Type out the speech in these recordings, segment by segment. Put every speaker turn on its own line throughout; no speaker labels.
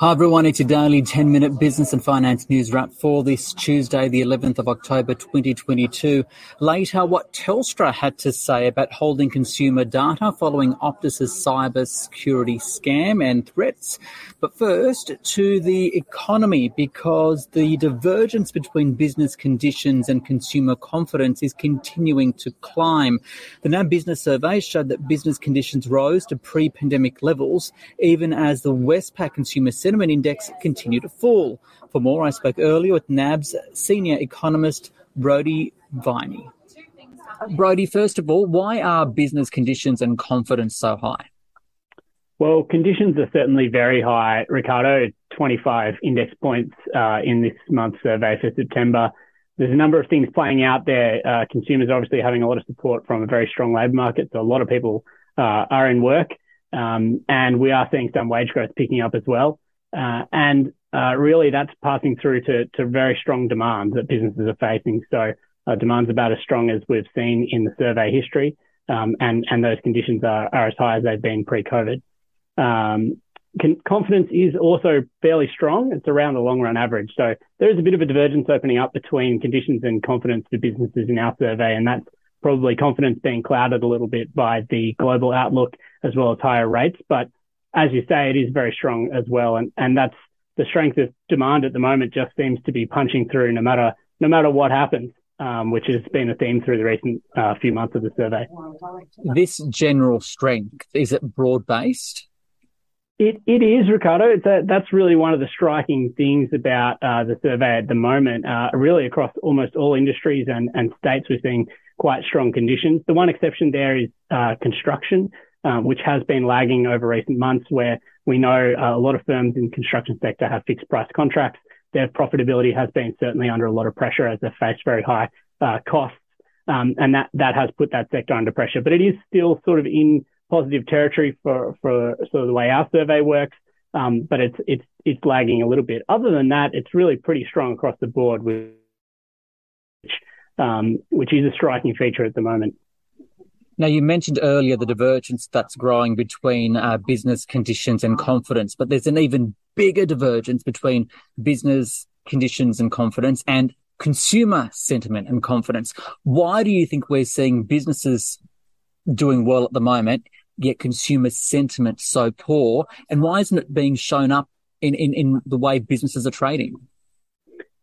Hi everyone, it's your daily 10 minute business and finance news wrap for this Tuesday, the 11th of October 2022. Later, what Telstra had to say about holding consumer data following Optus's cyber security scam and threats. But first, to the economy, because the divergence between business conditions and consumer confidence is continuing to climb. The NAB Business Survey showed that business conditions rose to pre pandemic levels, even as the Westpac Consumer Sentiment Index continue to fall. For more, I spoke earlier with NAB's senior economist, Brody Viney. Brody, first of all, why are business conditions and confidence so high?
Well, conditions are certainly very high, Ricardo. 25 index points uh, in this month's survey for September. There's a number of things playing out there. Uh, consumers obviously having a lot of support from a very strong labour market, so a lot of people uh, are in work, um, and we are seeing some wage growth picking up as well. Uh, and uh, really, that's passing through to, to very strong demand that businesses are facing. So uh, demand's about as strong as we've seen in the survey history, um, and and those conditions are, are as high as they've been pre-COVID. Um, con- confidence is also fairly strong. It's around the long run average. So there is a bit of a divergence opening up between conditions and confidence for businesses in our survey. And that's probably confidence being clouded a little bit by the global outlook as well as higher rates. But as you say, it is very strong as well. And, and that's the strength of demand at the moment just seems to be punching through no matter, no matter what happens. Um, which has been a theme through the recent uh, few months of the survey.
This general strength, is it broad based?
It, it is, Ricardo. It's a, that's really one of the striking things about uh, the survey at the moment. Uh, really, across almost all industries and, and states, we're seeing quite strong conditions. The one exception there is uh, construction, um, which has been lagging over recent months, where we know uh, a lot of firms in construction sector have fixed price contracts. Their profitability has been certainly under a lot of pressure as they face very high uh, costs, um, and that that has put that sector under pressure. But it is still sort of in positive territory for, for sort of the way our survey works. Um, but it's, it's, it's lagging a little bit. Other than that, it's really pretty strong across the board, which, um, which is a striking feature at the moment.
Now, you mentioned earlier the divergence that's growing between uh, business conditions and confidence, but there's an even bigger divergence between business conditions and confidence and consumer sentiment and confidence. Why do you think we're seeing businesses doing well at the moment yet consumer sentiment so poor? And why isn't it being shown up in, in, in the way businesses are trading?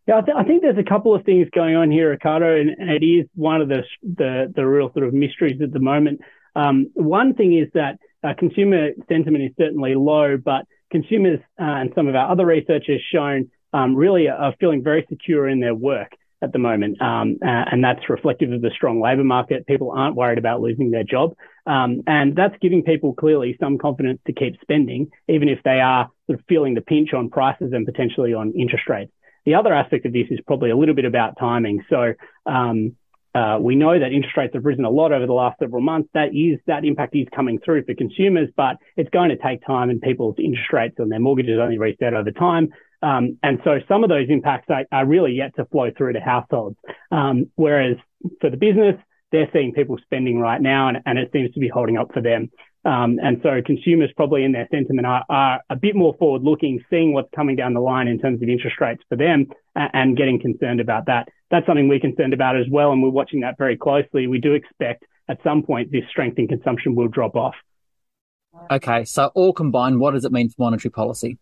Yeah, I, th- I, think there's a couple of things going on here, Ricardo, and, and it is one of the, the, the real sort of mysteries at the moment. Um, one thing is that uh, consumer sentiment is certainly low, but consumers uh, and some of our other research has shown um, really are feeling very secure in their work at the moment, um, and that's reflective of the strong labour market. People aren't worried about losing their job, um, and that's giving people clearly some confidence to keep spending, even if they are sort of feeling the pinch on prices and potentially on interest rates. The other aspect of this is probably a little bit about timing. So um, uh, we know that interest rates have risen a lot over the last several months. That is that impact is coming through for consumers, but it's going to take time, and people's interest rates on their mortgages only reset over time. Um, and so some of those impacts are, are, really yet to flow through to households. Um, whereas for the business, they're seeing people spending right now and, and it seems to be holding up for them. Um, and so consumers probably in their sentiment are, are, a bit more forward looking, seeing what's coming down the line in terms of interest rates for them and, and getting concerned about that. That's something we're concerned about as well. And we're watching that very closely. We do expect at some point this strength in consumption will drop off.
Okay. So all combined, what does it mean for monetary policy?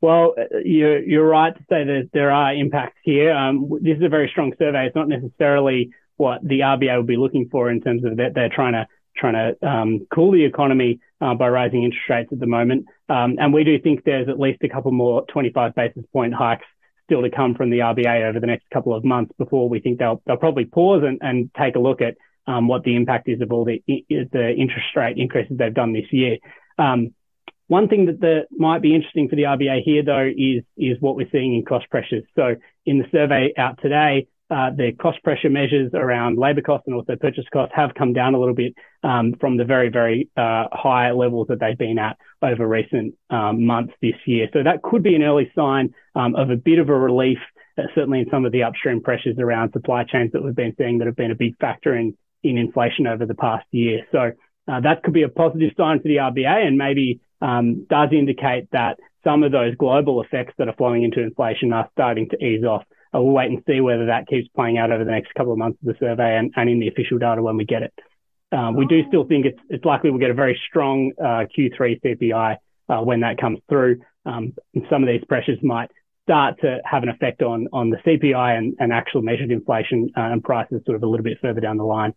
Well, uh, you're, you're right to say that there are impacts here. Um, this is a very strong survey. It's not necessarily what the RBA will be looking for in terms of that they're trying to trying to um, cool the economy uh, by raising interest rates at the moment. Um, and we do think there's at least a couple more 25 basis point hikes still to come from the RBA over the next couple of months before we think they'll they'll probably pause and, and take a look at um, what the impact is of all the the interest rate increases they've done this year. Um, one thing that the, might be interesting for the RBA here, though, is is what we're seeing in cost pressures. So in the survey out today, uh, the cost pressure measures around labour costs and also purchase costs have come down a little bit um, from the very very uh, high levels that they've been at over recent um, months this year. So that could be an early sign um, of a bit of a relief, uh, certainly in some of the upstream pressures around supply chains that we've been seeing that have been a big factor in in inflation over the past year. So uh, that could be a positive sign for the RBA and maybe um, does indicate that some of those global effects that are flowing into inflation are starting to ease off. We'll wait and see whether that keeps playing out over the next couple of months of the survey and, and in the official data when we get it. Um, we do still think it's, it's likely we'll get a very strong uh, Q3 CPI uh, when that comes through. Um, some of these pressures might start to have an effect on on the CPI and, and actual measured inflation uh, and prices sort of a little bit further down the line.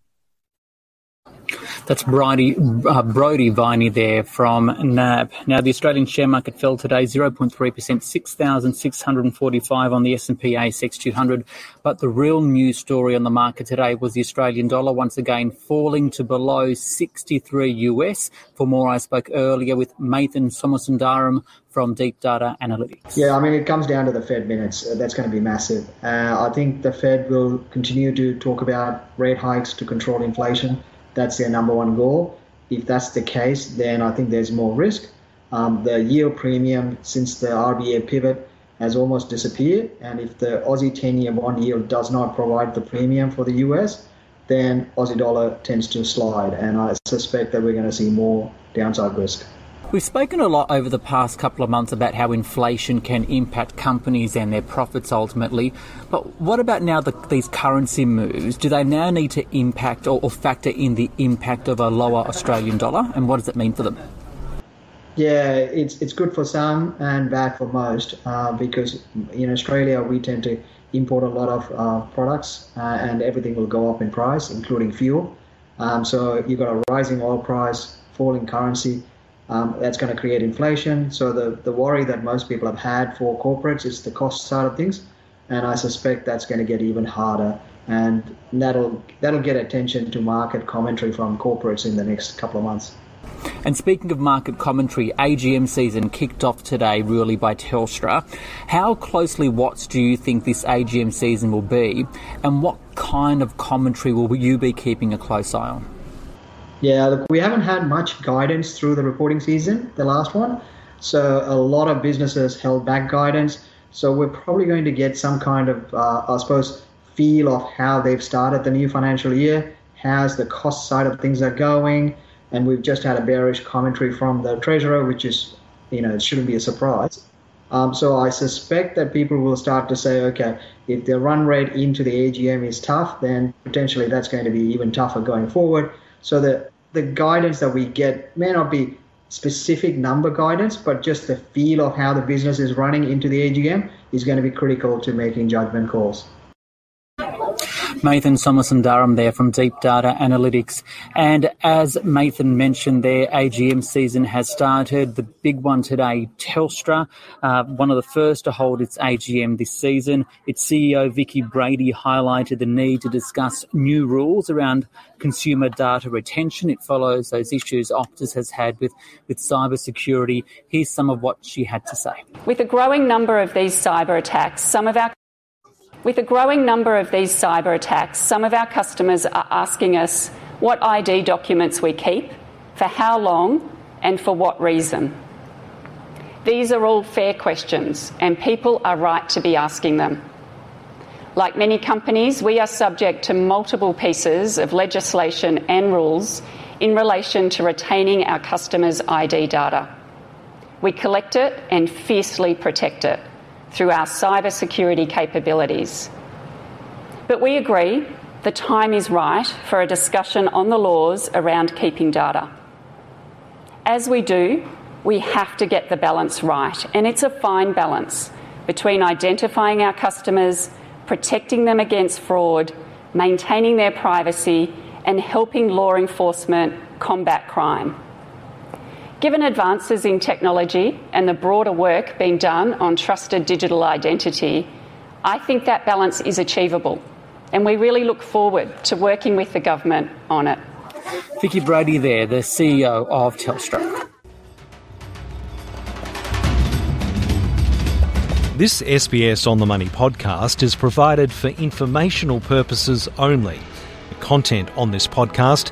That's Brody, uh, Brody Viney there from NAB. Now, the Australian share market fell today 0.3%, 6,645 on the S&P ASX 200. But the real news story on the market today was the Australian dollar once again falling to below 63 US. For more, I spoke earlier with Mathan Somasundaram from Deep Data Analytics.
Yeah, I mean, it comes down to the Fed minutes. Uh, that's going to be massive. Uh, I think the Fed will continue to talk about rate hikes to control inflation. That's their number one goal. If that's the case, then I think there's more risk. Um, the yield premium since the RBA pivot has almost disappeared. And if the Aussie 10 year bond yield does not provide the premium for the US, then Aussie dollar tends to slide. And I suspect that we're going to see more downside risk.
We've spoken a lot over the past couple of months about how inflation can impact companies and their profits ultimately. But what about now the, these currency moves? Do they now need to impact or, or, factor in the impact of a lower Australian dollar? And what does it mean for them?
Yeah, it's it's good for some and bad for most uh, because in Australia we tend to import a lot of uh, products uh, and everything will go up in price, including fuel. Um, so you've got a rising oil price, falling currency um, that's going to create inflation. So the, the worry that most people have had for corporates is the cost side of things, and I suspect that's going to get even harder, and that'll that'll get attention to market commentary from corporates in the next couple of months.
And speaking of market commentary, AGM season kicked off today really by Telstra. How closely watched do you think this AGM season will be, and what kind of commentary will you be keeping a close eye on?
Yeah, look, we haven't had much guidance through the reporting season, the last one. So a lot of businesses held back guidance. So we're probably going to get some kind of, uh, I suppose, feel of how they've started the new financial year. How's the cost side of things are going? And we've just had a bearish commentary from the treasurer, which is, you know, it shouldn't be a surprise. Um, so I suspect that people will start to say, okay, if the run rate into the AGM is tough, then potentially that's going to be even tougher going forward. So the the guidance that we get may not be specific number guidance, but just the feel of how the business is running into the AGM is going to be critical to making judgment calls.
Mathan Somasundaram there from Deep Data Analytics. And as Mathan mentioned there, AGM season has started. The big one today, Telstra, uh, one of the first to hold its AGM this season. Its CEO, Vicki Brady, highlighted the need to discuss new rules around consumer data retention. It follows those issues Optus has had with, with cybersecurity. Here's some of what she had to say.
With a growing number of these cyber attacks, some of our with a growing number of these cyber attacks, some of our customers are asking us what ID documents we keep, for how long, and for what reason. These are all fair questions, and people are right to be asking them. Like many companies, we are subject to multiple pieces of legislation and rules in relation to retaining our customers' ID data. We collect it and fiercely protect it through our cybersecurity capabilities. But we agree the time is right for a discussion on the laws around keeping data. As we do, we have to get the balance right, and it's a fine balance between identifying our customers, protecting them against fraud, maintaining their privacy, and helping law enforcement combat crime. Given advances in technology and the broader work being done on trusted digital identity, I think that balance is achievable, and we really look forward to working with the government on it.
Vicki Brady there, the CEO of Telstra.
This SBS On the Money podcast is provided for informational purposes only. The Content on this podcast